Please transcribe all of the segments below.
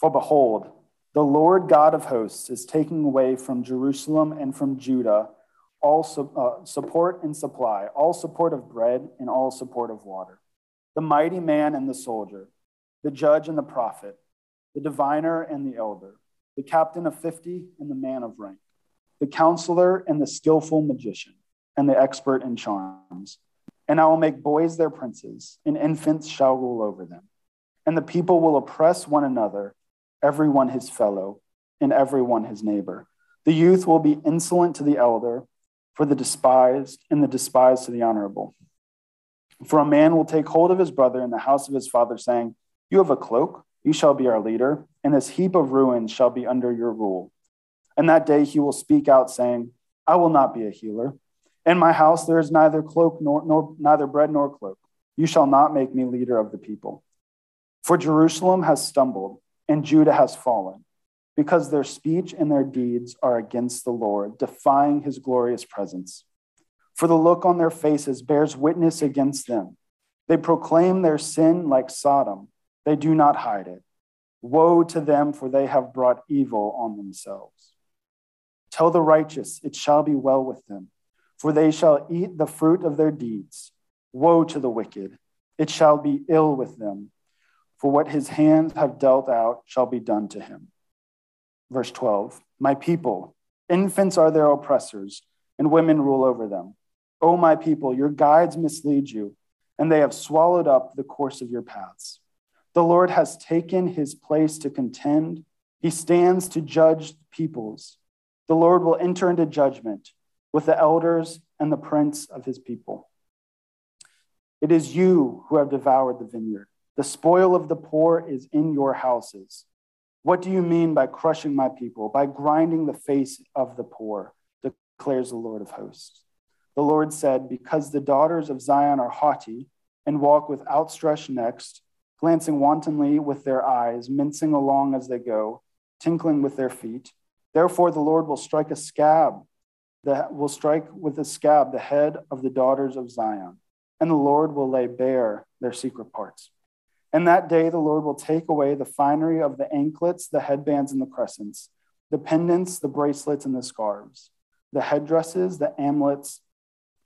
For behold, the Lord God of hosts is taking away from Jerusalem and from Judah all su- uh, support and supply, all support of bread and all support of water. The mighty man and the soldier, the judge and the prophet, the diviner and the elder, the captain of fifty and the man of rank, the counselor and the skillful magician, and the expert in charms. And I will make boys their princes, and infants shall rule over them. And the people will oppress one another everyone his fellow, and everyone his neighbor. The youth will be insolent to the elder, for the despised, and the despised to the honorable. For a man will take hold of his brother in the house of his father, saying, You have a cloak, you shall be our leader, and this heap of ruins shall be under your rule. And that day he will speak out, saying, I will not be a healer. In my house there is neither cloak nor, nor neither bread nor cloak. You shall not make me leader of the people. For Jerusalem has stumbled and Judah has fallen, because their speech and their deeds are against the Lord, defying his glorious presence. For the look on their faces bears witness against them. They proclaim their sin like Sodom, they do not hide it. Woe to them, for they have brought evil on themselves. Tell the righteous, it shall be well with them, for they shall eat the fruit of their deeds. Woe to the wicked, it shall be ill with them for what his hands have dealt out shall be done to him. Verse 12 My people, infants are their oppressors, and women rule over them. O my people, your guides mislead you, and they have swallowed up the course of your paths. The Lord has taken his place to contend, he stands to judge peoples. The Lord will enter into judgment with the elders and the prince of his people. It is you who have devoured the vineyard the spoil of the poor is in your houses. What do you mean by crushing my people, by grinding the face of the poor, declares the Lord of hosts? The Lord said, Because the daughters of Zion are haughty and walk with outstretched necks, glancing wantonly with their eyes, mincing along as they go, tinkling with their feet. Therefore, the Lord will strike a scab, that will strike with a scab the head of the daughters of Zion, and the Lord will lay bare their secret parts. And that day the Lord will take away the finery of the anklets, the headbands, and the crescents, the pendants, the bracelets, and the scarves, the headdresses, the amulets,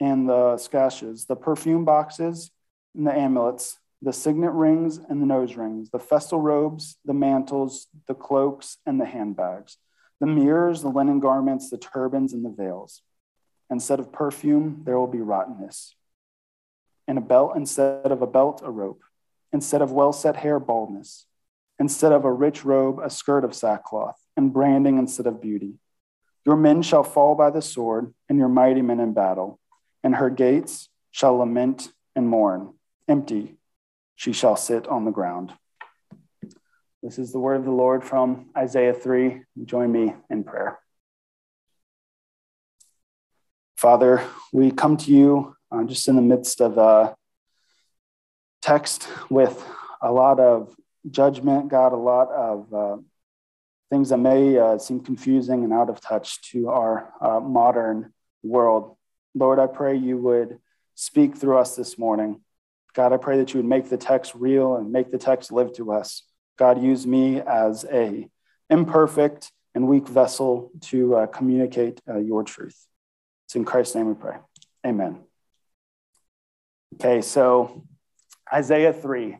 and the scashes, the perfume boxes and the amulets, the signet rings and the nose rings, the festal robes, the mantles, the cloaks, and the handbags, the mirrors, the linen garments, the turbans, and the veils. Instead of perfume, there will be rottenness. And a belt instead of a belt, a rope instead of well set hair, baldness, instead of a rich robe, a skirt of sackcloth, and branding instead of beauty. Your men shall fall by the sword, and your mighty men in battle, and her gates shall lament and mourn. Empty, she shall sit on the ground. This is the word of the Lord from Isaiah 3. Join me in prayer. Father, we come to you uh, just in the midst of uh, text with a lot of judgment, God, a lot of uh, things that may uh, seem confusing and out of touch to our uh, modern world. Lord, I pray you would speak through us this morning. God, I pray that you would make the text real and make the text live to us. God, use me as a imperfect and weak vessel to uh, communicate uh, your truth. It's in Christ's name we pray. Amen. Okay, so Isaiah 3.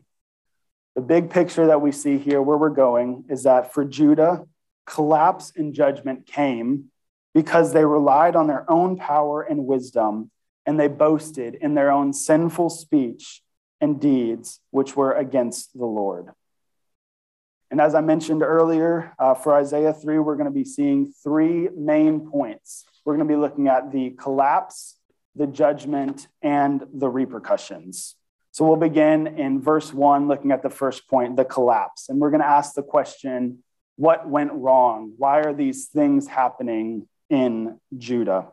The big picture that we see here, where we're going, is that for Judah, collapse and judgment came because they relied on their own power and wisdom, and they boasted in their own sinful speech and deeds, which were against the Lord. And as I mentioned earlier, uh, for Isaiah 3, we're going to be seeing three main points. We're going to be looking at the collapse, the judgment, and the repercussions. So we'll begin in verse one, looking at the first point, the collapse. And we're going to ask the question what went wrong? Why are these things happening in Judah?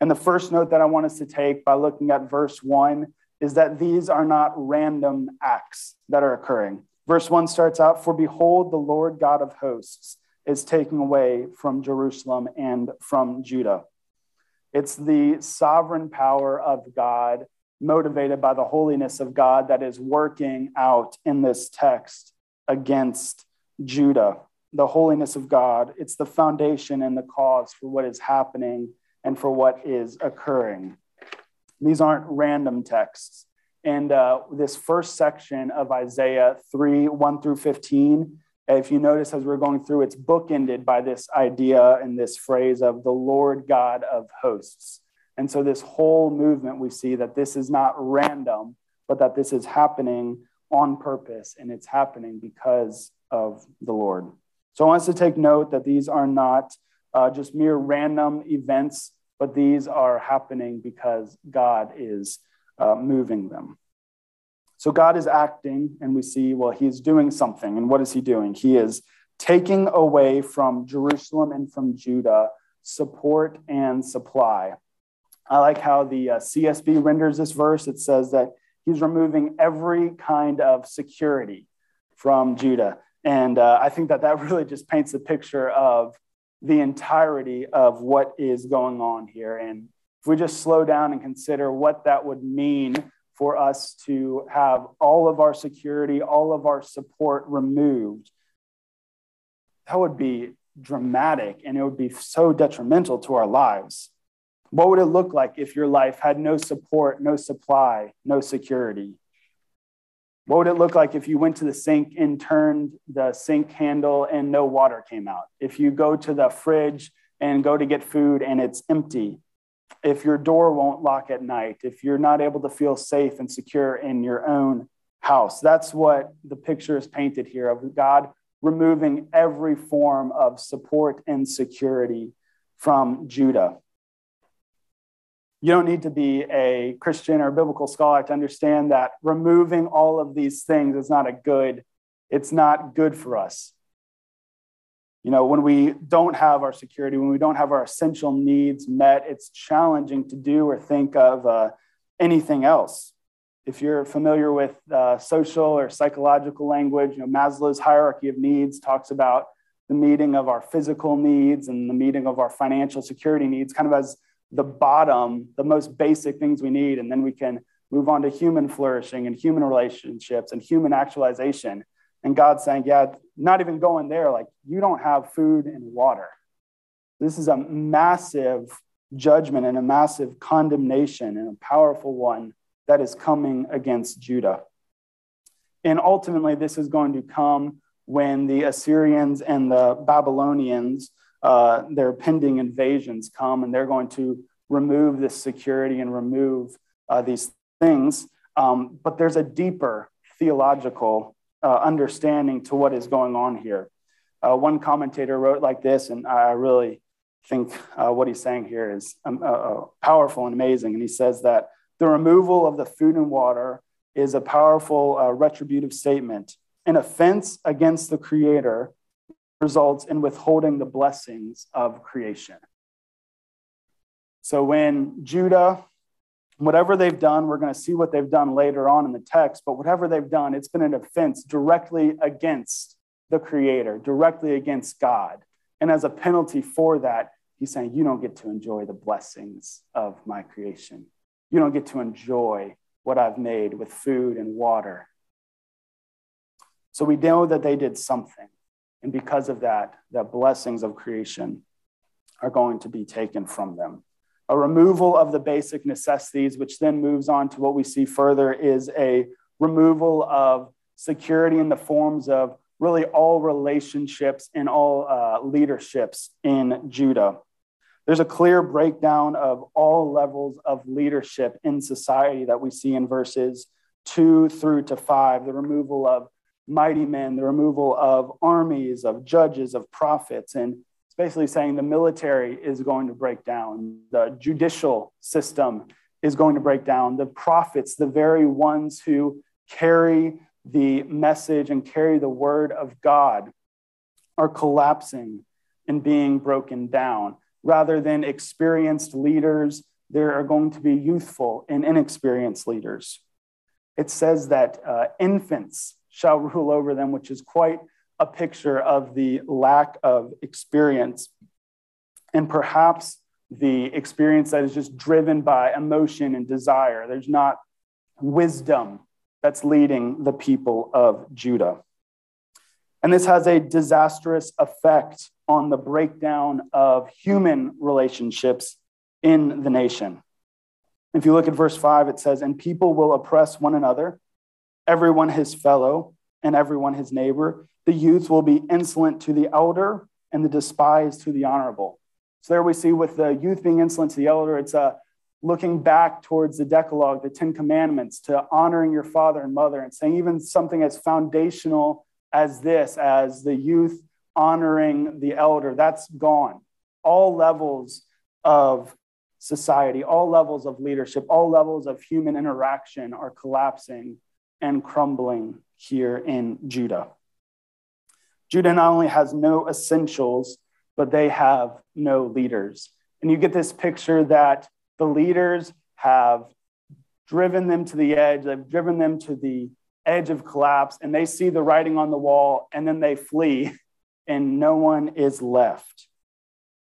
And the first note that I want us to take by looking at verse one is that these are not random acts that are occurring. Verse one starts out For behold, the Lord God of hosts is taking away from Jerusalem and from Judah. It's the sovereign power of God motivated by the holiness of God that is working out in this text against Judah. The holiness of God, it's the foundation and the cause for what is happening and for what is occurring. These aren't random texts. And uh, this first section of Isaiah 3 1 through 15, if you notice as we're going through, it's bookended by this idea and this phrase of the Lord God of hosts. And so, this whole movement, we see that this is not random, but that this is happening on purpose and it's happening because of the Lord. So, I want us to take note that these are not uh, just mere random events, but these are happening because God is uh, moving them. So, God is acting, and we see, well, he's doing something. And what is he doing? He is taking away from Jerusalem and from Judah support and supply. I like how the uh, CSB renders this verse. It says that he's removing every kind of security from Judah. And uh, I think that that really just paints a picture of the entirety of what is going on here. And if we just slow down and consider what that would mean for us to have all of our security, all of our support removed, that would be dramatic and it would be so detrimental to our lives. What would it look like if your life had no support, no supply, no security? What would it look like if you went to the sink and turned the sink handle and no water came out? If you go to the fridge and go to get food and it's empty? If your door won't lock at night? If you're not able to feel safe and secure in your own house? That's what the picture is painted here of God removing every form of support and security from Judah. You don't need to be a Christian or a biblical scholar to understand that removing all of these things is not a good, it's not good for us. You know, when we don't have our security, when we don't have our essential needs met, it's challenging to do or think of uh, anything else. If you're familiar with uh, social or psychological language, you know, Maslow's hierarchy of needs talks about the meeting of our physical needs and the meeting of our financial security needs kind of as the bottom, the most basic things we need, and then we can move on to human flourishing and human relationships and human actualization. And God's saying, yeah, not even going there, like you don't have food and water. This is a massive judgment and a massive condemnation and a powerful one that is coming against Judah. And ultimately, this is going to come when the Assyrians and the Babylonians uh, their pending invasions come and they're going to remove this security and remove uh, these things. Um, but there's a deeper theological uh, understanding to what is going on here. Uh, one commentator wrote like this, and I really think uh, what he's saying here is um, uh, powerful and amazing. And he says that the removal of the food and water is a powerful retributive statement, an offense against the Creator results in withholding the blessings of creation. So when Judah, whatever they've done, we're going to see what they've done later on in the text, but whatever they've done, it's been an offense directly against the Creator, directly against God. And as a penalty for that, he's saying, You don't get to enjoy the blessings of my creation. You don't get to enjoy what I've made with food and water. So we know that they did something. And because of that, the blessings of creation are going to be taken from them. A removal of the basic necessities, which then moves on to what we see further, is a removal of security in the forms of really all relationships and all uh, leaderships in Judah. There's a clear breakdown of all levels of leadership in society that we see in verses two through to five, the removal of mighty men, the removal of armies, of judges, of prophets. And it's basically saying the military is going to break down, the judicial system is going to break down. The prophets, the very ones who carry the message and carry the word of God, are collapsing and being broken down. Rather than experienced leaders, there are going to be youthful and inexperienced leaders. It says that uh, infants shall rule over them, which is quite a picture of the lack of experience and perhaps the experience that is just driven by emotion and desire. There's not wisdom that's leading the people of Judah. And this has a disastrous effect on the breakdown of human relationships in the nation. If you look at verse 5, it says, And people will oppress one another, everyone his fellow, and everyone his neighbor. The youth will be insolent to the elder, and the despised to the honorable. So there we see with the youth being insolent to the elder, it's a uh, looking back towards the Decalogue, the Ten Commandments, to honoring your father and mother, and saying even something as foundational as this, as the youth honoring the elder, that's gone. All levels of society, all levels of leadership, all levels of human interaction are collapsing and crumbling here in Judah. Judah not only has no essentials, but they have no leaders. And you get this picture that the leaders have driven them to the edge, they've driven them to the edge of collapse, and they see the writing on the wall, and then they flee, and no one is left.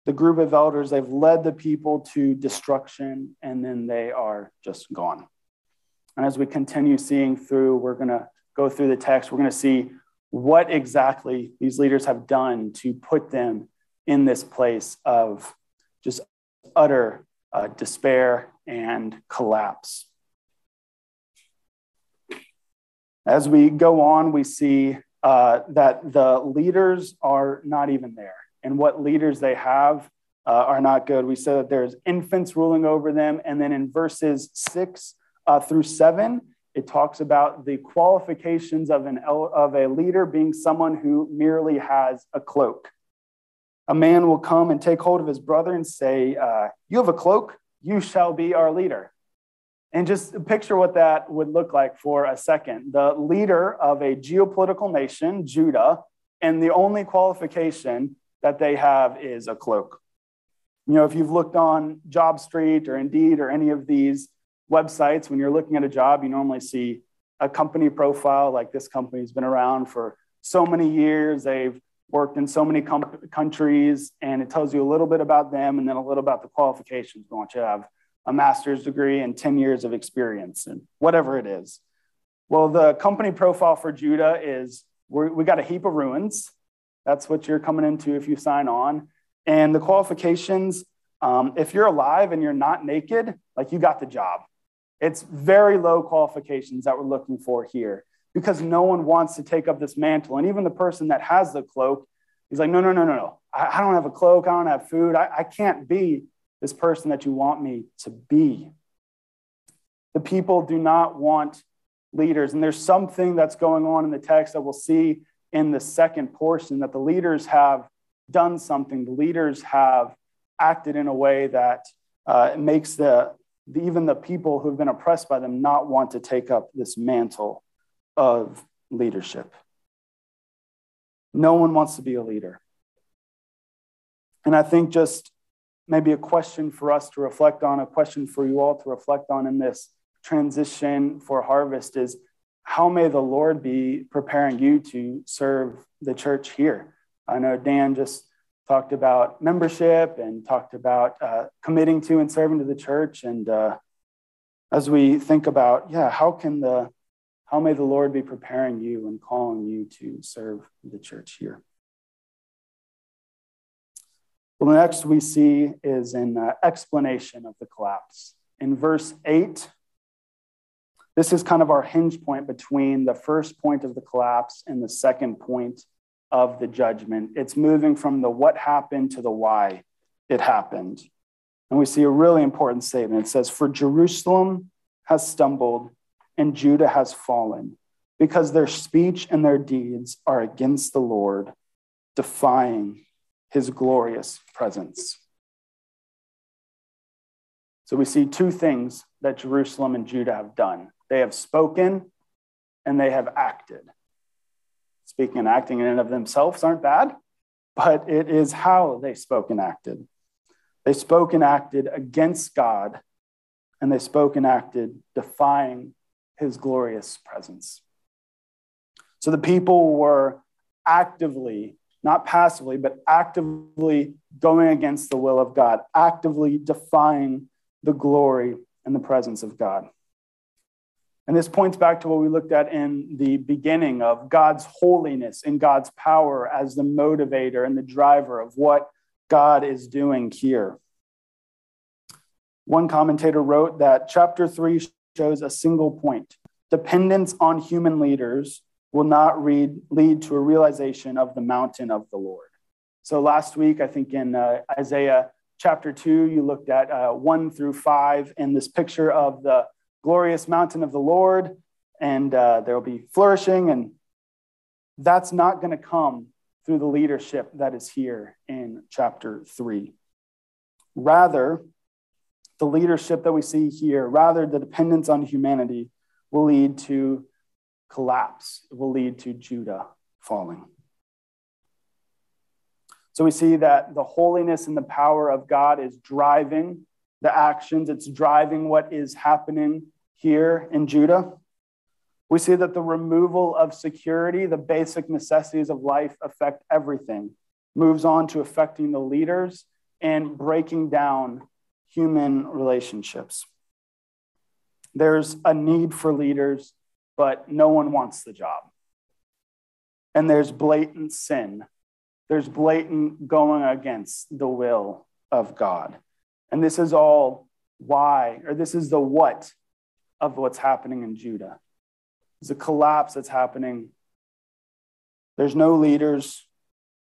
The group of elders, they've led the people to destruction, and then they are just gone. And as we continue seeing through, we're going to go through the text, we're going to see what exactly these leaders have done to put them in this place of just utter uh, despair and collapse. As we go on, we see uh, that the leaders are not even there, and what leaders they have uh, are not good. We said that there's infants ruling over them, and then in verses six uh, through seven, it talks about the qualifications of, an, of a leader being someone who merely has a cloak a man will come and take hold of his brother and say, uh, You have a cloak, you shall be our leader. And just picture what that would look like for a second. The leader of a geopolitical nation, Judah, and the only qualification that they have is a cloak. You know, if you've looked on JobStreet or Indeed or any of these websites, when you're looking at a job, you normally see a company profile like this company's been around for so many years. They've worked in so many countries, and it tells you a little bit about them and then a little about the qualifications. We want you to have a master's degree and 10 years of experience and whatever it is. Well, the company profile for Judah is we got a heap of ruins. That's what you're coming into if you sign on. And the qualifications, um, if you're alive and you're not naked, like you got the job. It's very low qualifications that we're looking for here because no one wants to take up this mantle. And even the person that has the cloak, he's like, no, no, no, no, no. I, I don't have a cloak. I don't have food. I, I can't be this person that you want me to be. The people do not want leaders. And there's something that's going on in the text that we'll see in the second portion that the leaders have done something. The leaders have acted in a way that uh, makes the, the, even the people who've been oppressed by them not want to take up this mantle of leadership. No one wants to be a leader. And I think just maybe a question for us to reflect on, a question for you all to reflect on in this transition for harvest is how may the Lord be preparing you to serve the church here? I know Dan just talked about membership and talked about uh, committing to and serving to the church. And uh, as we think about, yeah, how can the how may the Lord be preparing you and calling you to serve the church here? Well, the next we see is an uh, explanation of the collapse. In verse 8, this is kind of our hinge point between the first point of the collapse and the second point of the judgment. It's moving from the what happened to the why it happened. And we see a really important statement. It says, For Jerusalem has stumbled and Judah has fallen, because their speech and their deeds are against the Lord, defying his glorious presence. So we see two things that Jerusalem and Judah have done they have spoken and they have acted. Speaking and acting in and of themselves aren't bad, but it is how they spoke and acted. They spoke and acted against God, and they spoke and acted defying his glorious presence. So the people were actively, not passively, but actively going against the will of God, actively defying the glory and the presence of God. And this points back to what we looked at in the beginning of God's holiness and God's power as the motivator and the driver of what God is doing here. One commentator wrote that chapter three shows a single point dependence on human leaders will not read, lead to a realization of the mountain of the Lord. So last week, I think in uh, Isaiah chapter 2, you looked at uh, 1 through 5 in this picture of the glorious mountain of the Lord, and uh, there will be flourishing. And that's not going to come through the leadership that is here in chapter 3. Rather, the leadership that we see here, rather, the dependence on humanity, will lead to collapse. It will lead to Judah falling. So we see that the holiness and the power of God is driving the actions, it's driving what is happening here in Judah. We see that the removal of security, the basic necessities of life affect everything, moves on to affecting the leaders and breaking down human relationships. There's a need for leaders, but no one wants the job. And there's blatant sin there's blatant going against the will of God. And this is all why, or this is the what of what's happening in Judah. There's a collapse that's happening. There's no leaders,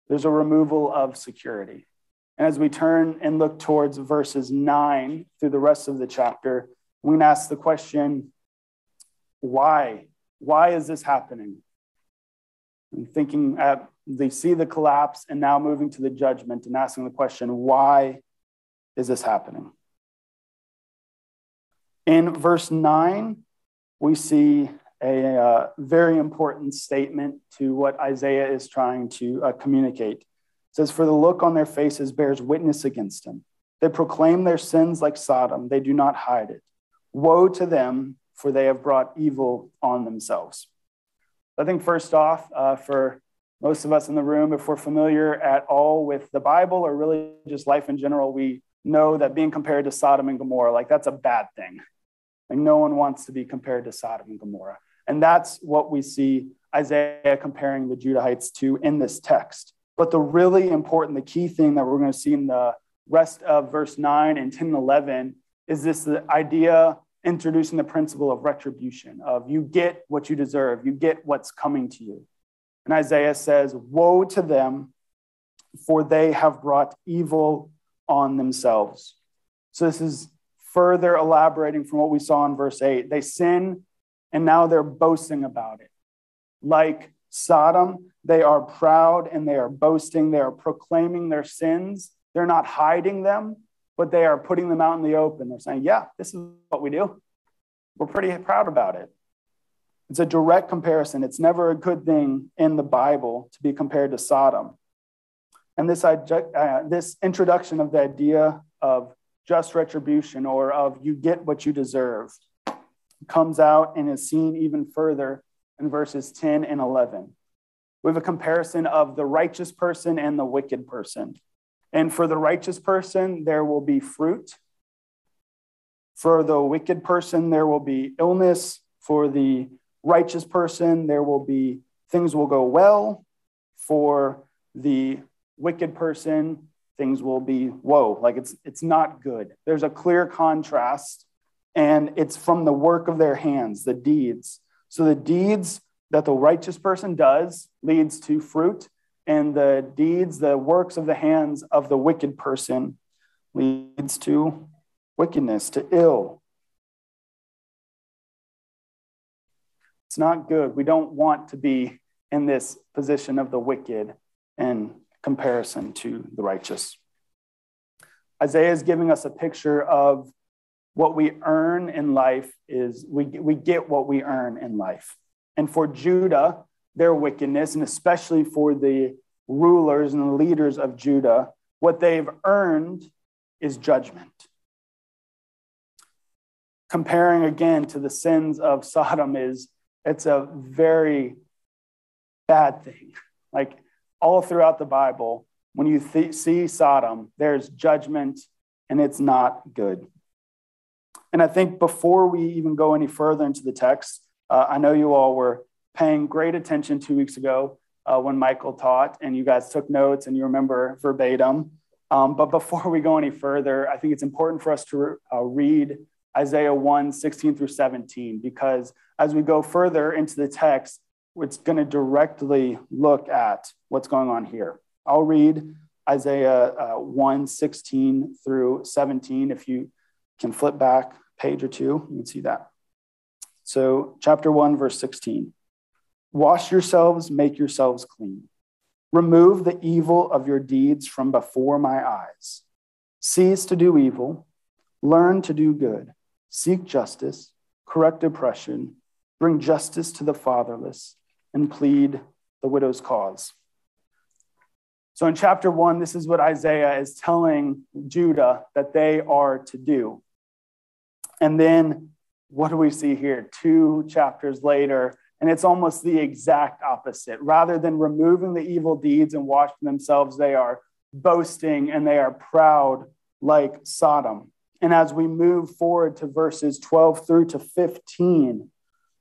there's a removal of security. And as we turn and look towards verses nine through the rest of the chapter, we can ask the question why? Why is this happening? And thinking at they see the collapse and now moving to the judgment and asking the question, why is this happening? In verse 9, we see a uh, very important statement to what Isaiah is trying to uh, communicate. It says, For the look on their faces bears witness against them. They proclaim their sins like Sodom, they do not hide it. Woe to them, for they have brought evil on themselves. I think, first off, uh, for most of us in the room, if we're familiar at all with the Bible or really just life in general, we know that being compared to Sodom and Gomorrah, like that's a bad thing. Like no one wants to be compared to Sodom and Gomorrah. And that's what we see Isaiah comparing the Judahites to in this text. But the really important, the key thing that we're going to see in the rest of verse 9 and 10 and 11 is this idea introducing the principle of retribution, of you get what you deserve, you get what's coming to you. And Isaiah says, Woe to them, for they have brought evil on themselves. So this is further elaborating from what we saw in verse 8. They sin, and now they're boasting about it. Like Sodom, they are proud and they are boasting. They are proclaiming their sins. They're not hiding them, but they are putting them out in the open. They're saying, Yeah, this is what we do. We're pretty proud about it. It's a direct comparison. It's never a good thing in the Bible to be compared to Sodom. And this, uh, this introduction of the idea of just retribution or of you get what you deserve comes out and is seen even further in verses 10 and 11. We have a comparison of the righteous person and the wicked person. And for the righteous person, there will be fruit. For the wicked person, there will be illness. For the righteous person, there will be things will go well. For the wicked person, things will be woe. Like it's it's not good. There's a clear contrast, and it's from the work of their hands, the deeds. So the deeds that the righteous person does leads to fruit, and the deeds, the works of the hands of the wicked person leads to wickedness, to ill, It's not good. We don't want to be in this position of the wicked in comparison to the righteous. Isaiah is giving us a picture of what we earn in life is we, we get what we earn in life. And for Judah, their wickedness, and especially for the rulers and the leaders of Judah, what they've earned is judgment. Comparing again to the sins of Sodom is it's a very bad thing. Like all throughout the Bible, when you th- see Sodom, there's judgment and it's not good. And I think before we even go any further into the text, uh, I know you all were paying great attention two weeks ago uh, when Michael taught, and you guys took notes and you remember verbatim. Um, but before we go any further, I think it's important for us to uh, read Isaiah 1 16 through 17, because as we go further into the text, it's going to directly look at what's going on here. I'll read Isaiah uh, 1 16 through 17. If you can flip back page or two, you can see that. So, chapter 1, verse 16 Wash yourselves, make yourselves clean. Remove the evil of your deeds from before my eyes. Cease to do evil, learn to do good, seek justice, correct oppression, bring justice to the fatherless, and plead the widow's cause. So in chapter one, this is what Isaiah is telling Judah that they are to do. And then what do we see here? Two chapters later, and it's almost the exact opposite. Rather than removing the evil deeds and washing themselves, they are boasting and they are proud like Sodom. And as we move forward to verses 12 through to 15,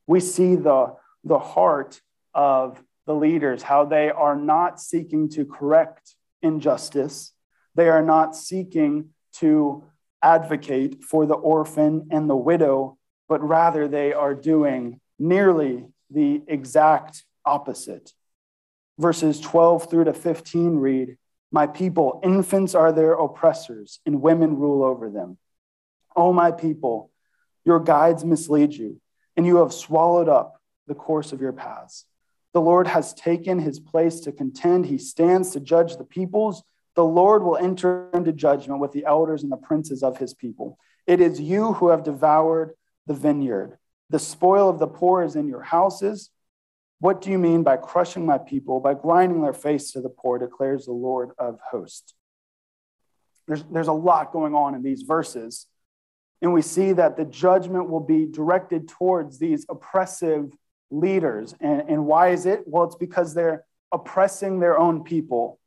we see the, the heart of the leaders, how they are not seeking to correct injustice. They are not seeking to advocate for the orphan and the widow, but rather they are doing nearly the exact opposite. Verses 12 through to 15 read, My people, infants are their oppressors, and women rule over them. O my people, your guides mislead you, and you have swallowed up the course of your paths. The Lord has taken his place to contend. He stands to judge the peoples. The Lord will enter into judgment with the elders and the princes of his people. It is you who have devoured the vineyard. The spoil of the poor is in your houses. What do you mean by crushing my people, by grinding their face to the poor, declares the Lord of hosts? There's, there's a lot going on in these verses. And we see that the judgment will be directed towards these oppressive leaders. And, and why is it? Well, it's because they're oppressing their own people,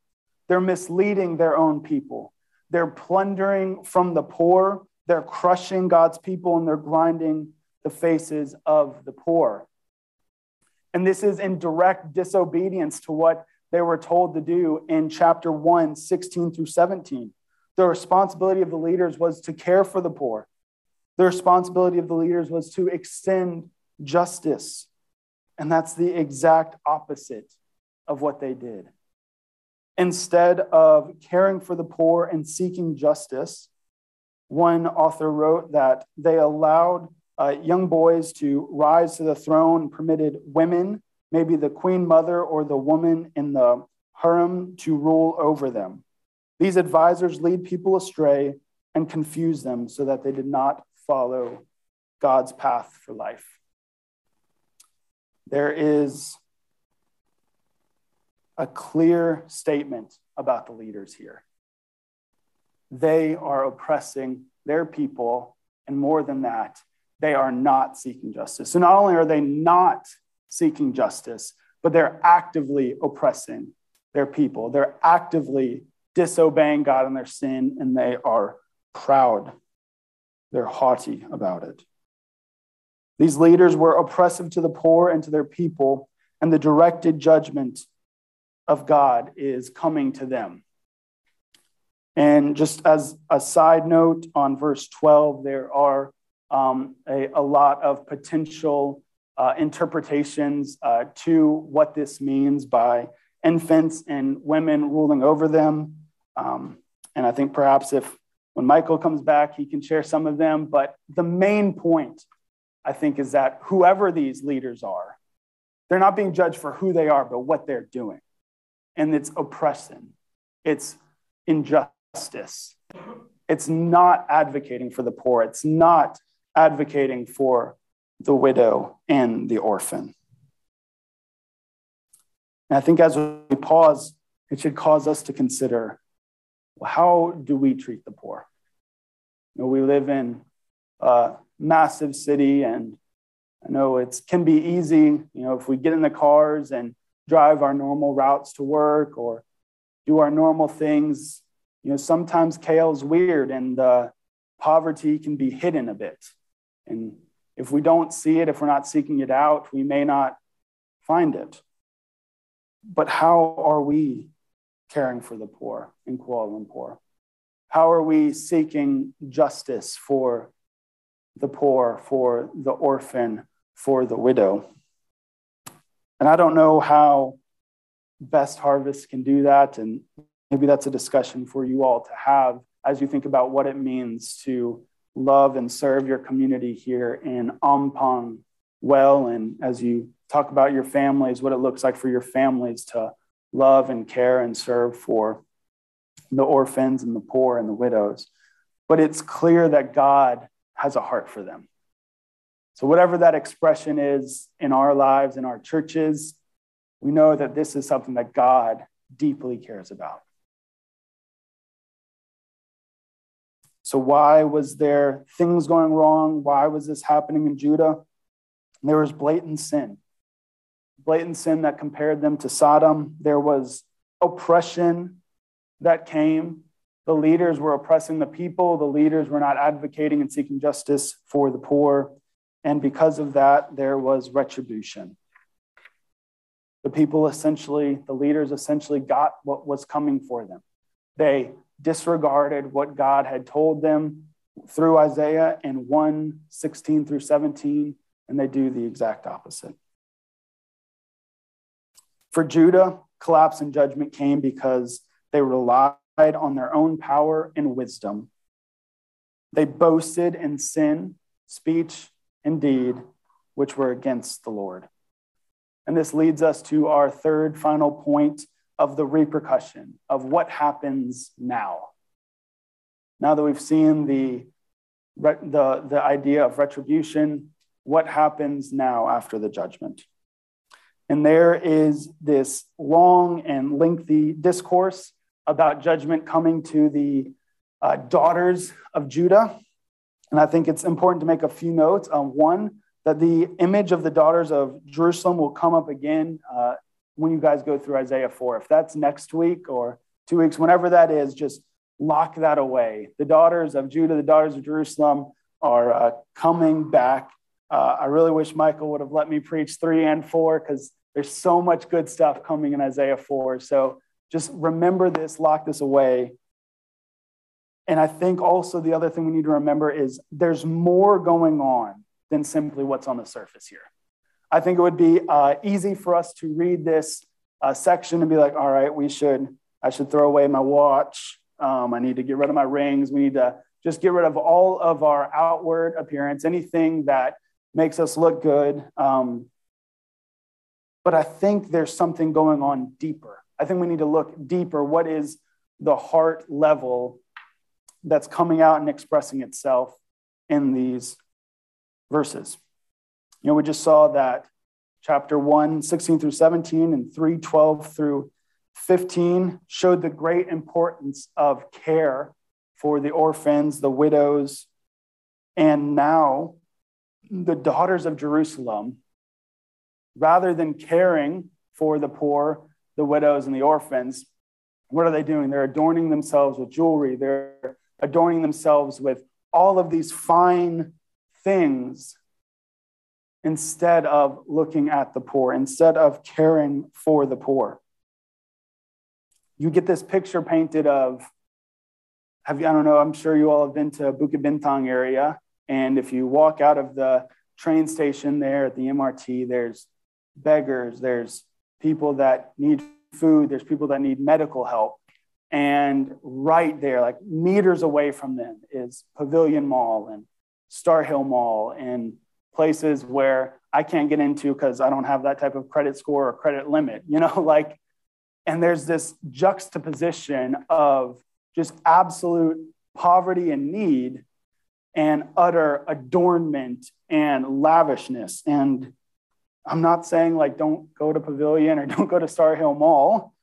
they're misleading their own people, they're plundering from the poor, they're crushing God's people, and they're grinding the faces of the poor. And this is in direct disobedience to what they were told to do in chapter 1, 16 through 17. The responsibility of the leaders was to care for the poor. The responsibility of the leaders was to extend justice and that's the exact opposite of what they did. Instead of caring for the poor and seeking justice, one author wrote that they allowed uh, young boys to rise to the throne, permitted women, maybe the queen mother or the woman in the harem, to rule over them. These advisors lead people astray and confuse them so that they did not follow God's path for life. There is a clear statement about the leaders here. They are oppressing their people, and more than that, they are not seeking justice. So not only are they not seeking justice, but they're actively oppressing their people. They're actively disobeying God in their sin, and they are proud. They're haughty about it. These leaders were oppressive to the poor and to their people, and the directed judgment of God is coming to them. And just as a side note on verse 12, there are um, a, a, lot of potential uh, interpretations uh, to what this means by infants and women ruling over them. Um, and I think perhaps if when Michael comes back, he can share some of them. But the main point I think, is that whoever these leaders are, they're not being judged for who they are, but what they're doing. And it's oppression, it's injustice. It's not advocating for the poor. It's not advocating for the widow and the orphan. And I think as we pause, it should cause us to consider well, how do we treat the poor? You know, we live in a massive city, and I know it can be easy, you know, if we get in the cars and drive our normal routes to work or do our normal things, you know, sometimes KL is weird and uh, poverty can be hidden a bit. And if we don't see it, if we're not seeking it out, we may not find it. But how are we caring for the poor in Kuala Lumpur? How are we seeking justice for the poor, for the orphan, for the widow? And I don't know how Best Harvest can do that. And maybe that's a discussion for you all to have as you think about what it means to love and serve your community here in Ampang well. And as you talk about your families, what it looks like for your families to love and care and serve for the orphans and the poor and the widows. But it's clear that God has a heart for them. So, whatever that expression is in our lives, in our churches, we know that this is something that God deeply cares about. So, why was there things going wrong? Why was this happening in Judah? There was blatant sin. Blatant sin that compared them to Sodom. There was oppression that came. The leaders were oppressing the people. The leaders were not advocating and seeking justice for the poor. And because of that, there was retribution. The people essentially, the leaders essentially got what was coming for them. They disregarded what God had told them through Isaiah in 1 16 through 17, and they do the exact opposite. For Judah, collapse and judgment came because they relied on their own power and wisdom. They boasted in sin, speech, and deed, which were against the Lord. And this leads us to our third final point of the repercussion of what happens now. Now that we've seen the, the, the idea of retribution, what happens now after the judgment? And there is this long and lengthy discourse about judgment coming to the uh, daughters of Judah. And I think it's important to make a few notes. Um, one, that the image of the daughters of Jerusalem will come up again uh, when you guys go through Isaiah 4. If that's next week or two weeks, whenever that is, just lock that away. The daughters of Judah, the daughters of Jerusalem are uh, coming back. Uh, I really wish Michael would have let me preach three and four because there's so much good stuff coming in Isaiah 4. So just remember this, lock this away. And I think also the other thing we need to remember is there's more going on than simply what's on the surface here. I think it would be uh, easy for us to read this uh, section and be like, all right, we should, I should throw away my watch. Um, I need to get rid of my rings. We need to just get rid of all of our outward appearance, anything that makes us look good. Um, but I think there's something going on deeper. I think we need to look deeper. What is the heart level that's coming out and expressing itself in these verses. You know, we just saw that chapter 1, 16 through 17, and 3, 12 through 15 showed the great importance of care for the orphans, the widows, and now the daughters of Jerusalem, rather than caring for the poor, the widows, and the orphans, what are they doing? They're adorning themselves with jewelry, they're adorning themselves with all of these fine things instead of looking at the poor, instead of caring for the poor. You get this picture painted of, have you, I don't know, I'm sure you all have been to Bukit Bintang area. And if you walk out of the train station there at the MRT, there's beggars, there's people that need food, there's people that need medical help. And right there, like meters away from them, is Pavilion Mall and Starhill Mall and places where I can't get into because I don't have that type of credit score or credit limit, you know, like, and there's this juxtaposition of just absolute poverty and need and utter adornment and lavishness. And I'm not saying like don't go to Pavilion or don't go to Starhill Mall.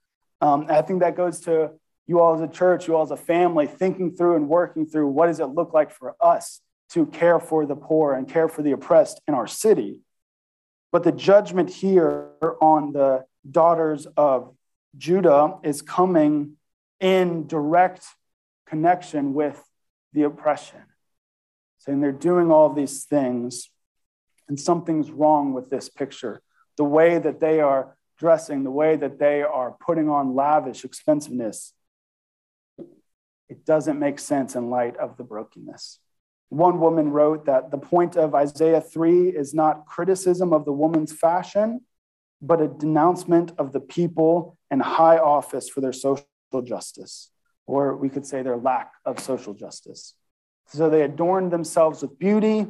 Um, I think that goes to you all as a church, you all as a family, thinking through and working through what does it look like for us to care for the poor and care for the oppressed in our city. But the judgment here on the daughters of Judah is coming in direct connection with the oppression. Saying they're doing all these things, and something's wrong with this picture. The way that they are dressing, the way that they are putting on lavish expensiveness, it doesn't make sense in light of the brokenness. One woman wrote that the point of Isaiah 3 is not criticism of the woman's fashion, but a denouncement of the people in high office for their social justice, or we could say their lack of social justice. So they adorned themselves with beauty,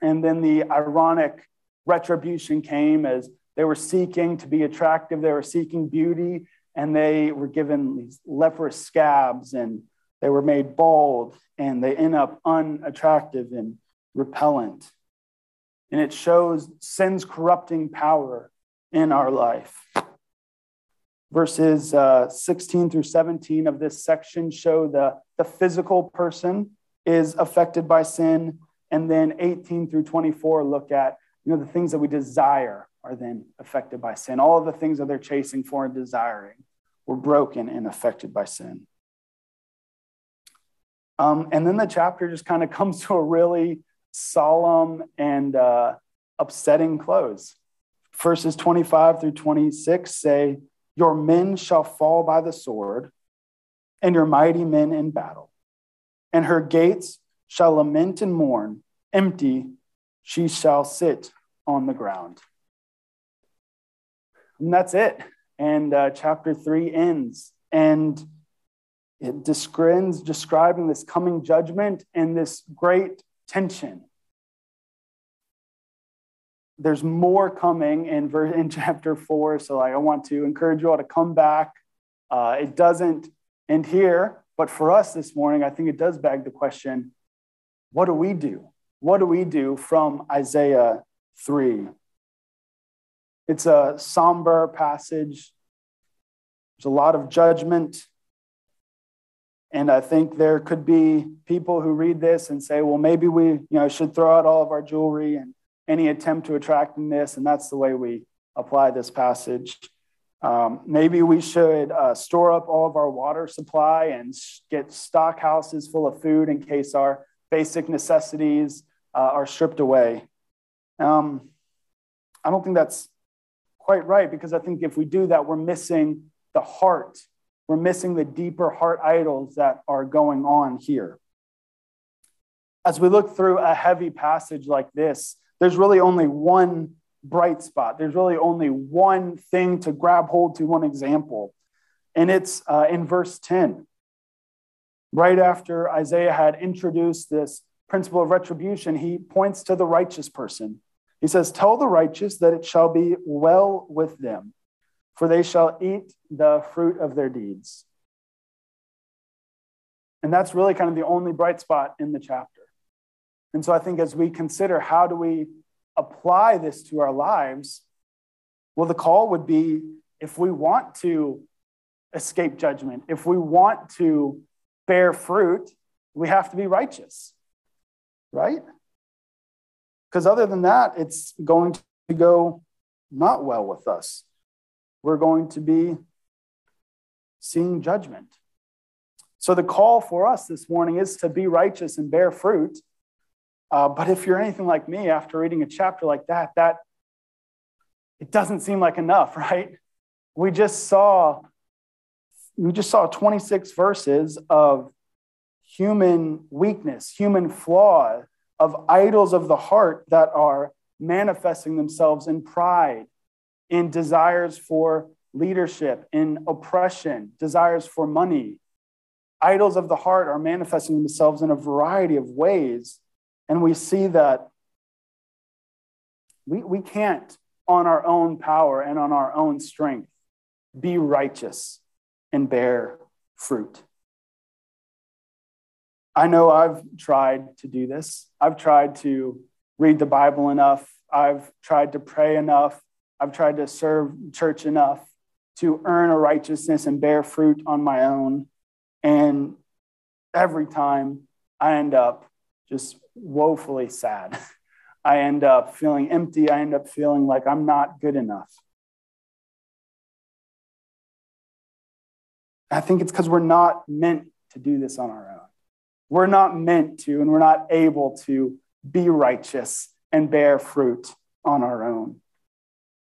and then the ironic retribution came as they were seeking to be attractive, they were seeking beauty, and they were given these leprous scabs and they were made bald and they end up unattractive and repellent. And it shows sin's corrupting power in our life. Verses uh, 16 through 17 of this section show the, the physical person is affected by sin. And then 18 through 24 look at you know, the things that we desire are then affected by sin. All of the things that they're chasing for and desiring were broken and affected by sin. Um, and then the chapter just kind of comes to a really solemn and uh, upsetting close. Verses 25 through 26 say, Your men shall fall by the sword, and your mighty men in battle. And her gates shall lament and mourn, empty she shall sit on the ground. And that's it. And uh, chapter three ends. And it describes describing this coming judgment and this great tension. There's more coming in, verse, in chapter four, so I want to encourage you all to come back. Uh, it doesn't end here, but for us this morning, I think it does beg the question what do we do? What do we do from Isaiah 3? It's a somber passage. There's a lot of judgment. And I think there could be people who read this and say, well, maybe we you know, should throw out all of our jewelry and any attempt to attracting this. And that's the way we apply this passage. Um, maybe we should uh, store up all of our water supply and get stock houses full of food in case our basic necessities uh, are stripped away. Um, I don't think that's quite right because I think if we do that, we're missing the heart we're missing the deeper heart idols that are going on here. As we look through a heavy passage like this, there's really only one bright spot. There's really only one thing to grab hold to, one example. And it's uh, in verse 10. Right after Isaiah had introduced this principle of retribution, he points to the righteous person. He says, Tell the righteous that it shall be well with them for they shall eat the fruit of their deeds. And that's really kind of the only bright spot in the chapter. And so I think as we consider how do we apply this to our lives, well, the call would be if we want to escape judgment, if we want to bear fruit, we have to be righteous, right? Because other than that, it's going to go not well with us we're going to be seeing judgment. So, the call for us this morning is to be righteous and bear fruit. Uh, but if you're anything like me, after reading a chapter like that, that it doesn't seem like enough, right? We just saw we just saw 26 verses of human weakness, human flaw, of idols of the heart that are manifesting themselves in pride in desires for leadership, in oppression, desires for money. Idols of the heart are manifesting themselves in a variety of ways. And we see that we, we can't, on our own power and on our own strength, be righteous and bear fruit. I know I've tried to do this. I've tried to read the Bible enough. I've tried to pray enough. I've tried to serve church enough to earn a righteousness and bear fruit on my own. And every time I end up just woefully sad. I end up feeling empty. I end up feeling like I'm not good enough. I think it's because we're not meant to do this on our own. We're not meant to, and we're not able to be righteous and bear fruit on our own.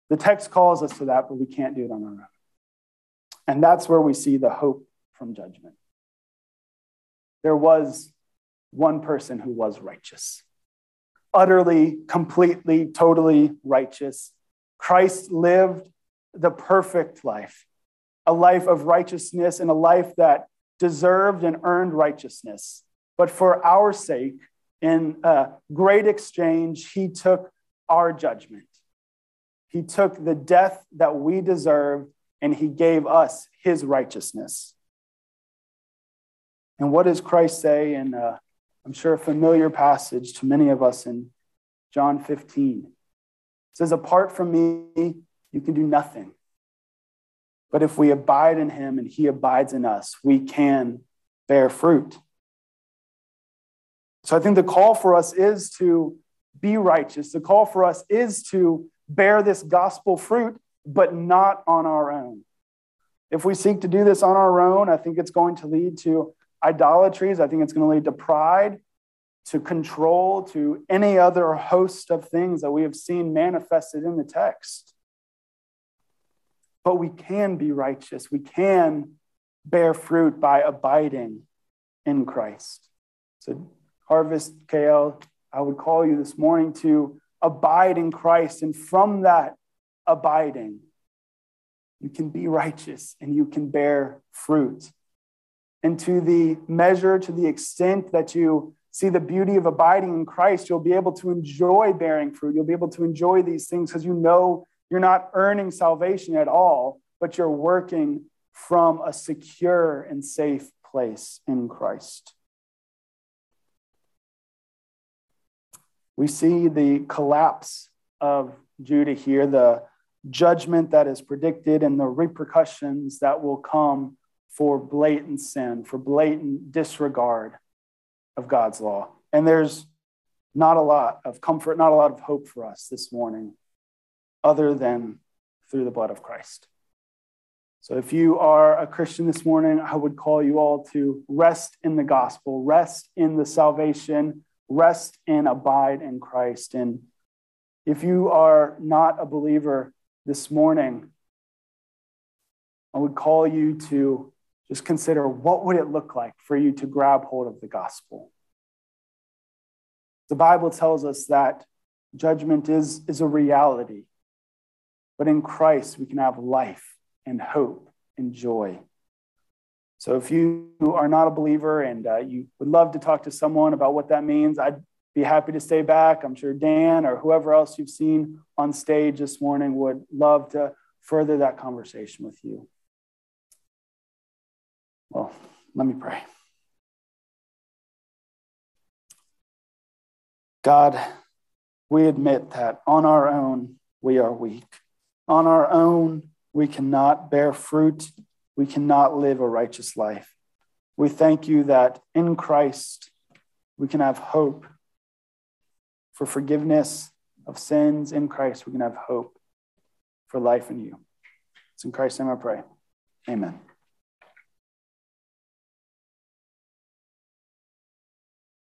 The text calls us to that, but we can't do it on our own. And that's where we see the hope from judgment. There was one person who was righteous, utterly, completely, totally righteous. Christ lived the perfect life, a life of righteousness and a life that deserved and earned righteousness. But for our sake, in a great exchange, he took our judgment. He took the death that we deserved and he gave us his righteousness. And what does Christ say in, uh, I'm sure, a familiar passage to many of us in John 15? It says, Apart from me, you can do nothing. But if we abide in him and he abides in us, we can bear fruit. So I think the call for us is to be righteous. The call for us is to bear this gospel fruit, but not on our own. If we seek to do this on our own, I think it's going to lead to idolatries. I think it's going to lead to pride, to control, to any other host of things that we have seen manifested in the text. But we can be righteous. We can bear fruit by abiding in Christ. So, Harvest KL, I would call you this morning to abide in Christ. And from that abiding, you can be righteous and you can bear fruit. And to the measure, to the extent that you see the beauty of abiding in Christ, you'll be able to enjoy bearing fruit. You'll be able to enjoy these things because you know you're not earning salvation at all, but you're working from a secure and safe place in Christ. We see the collapse of Judah here, the judgment that is predicted, and the repercussions that will come for blatant sin, for blatant disregard of God's law. And there's not a lot of comfort, not a lot of hope for us this morning, other than through the blood of Christ. So if you are a Christian this morning, I would call you all to rest in the gospel, rest in the salvation rest and abide in Christ. And if you are not a believer this morning, I would call you to just consider what would it look like for you to grab hold of the gospel. The Bible tells us that judgment is, is a reality, but in Christ we can have life and hope and joy. So if you are not a believer and uh, you would love to talk to someone about what that means, I'd be happy to stay back. I'm sure Dan or whoever else you've seen on stage this morning would love to further that conversation with you. Well, let me pray. God, we admit that on our own we are weak. On our own, we cannot bear fruit we cannot live a righteous life. We thank you that in Christ we can have hope for forgiveness of sins. In Christ we can have hope for life in you. It's in Christ's name I pray. Amen.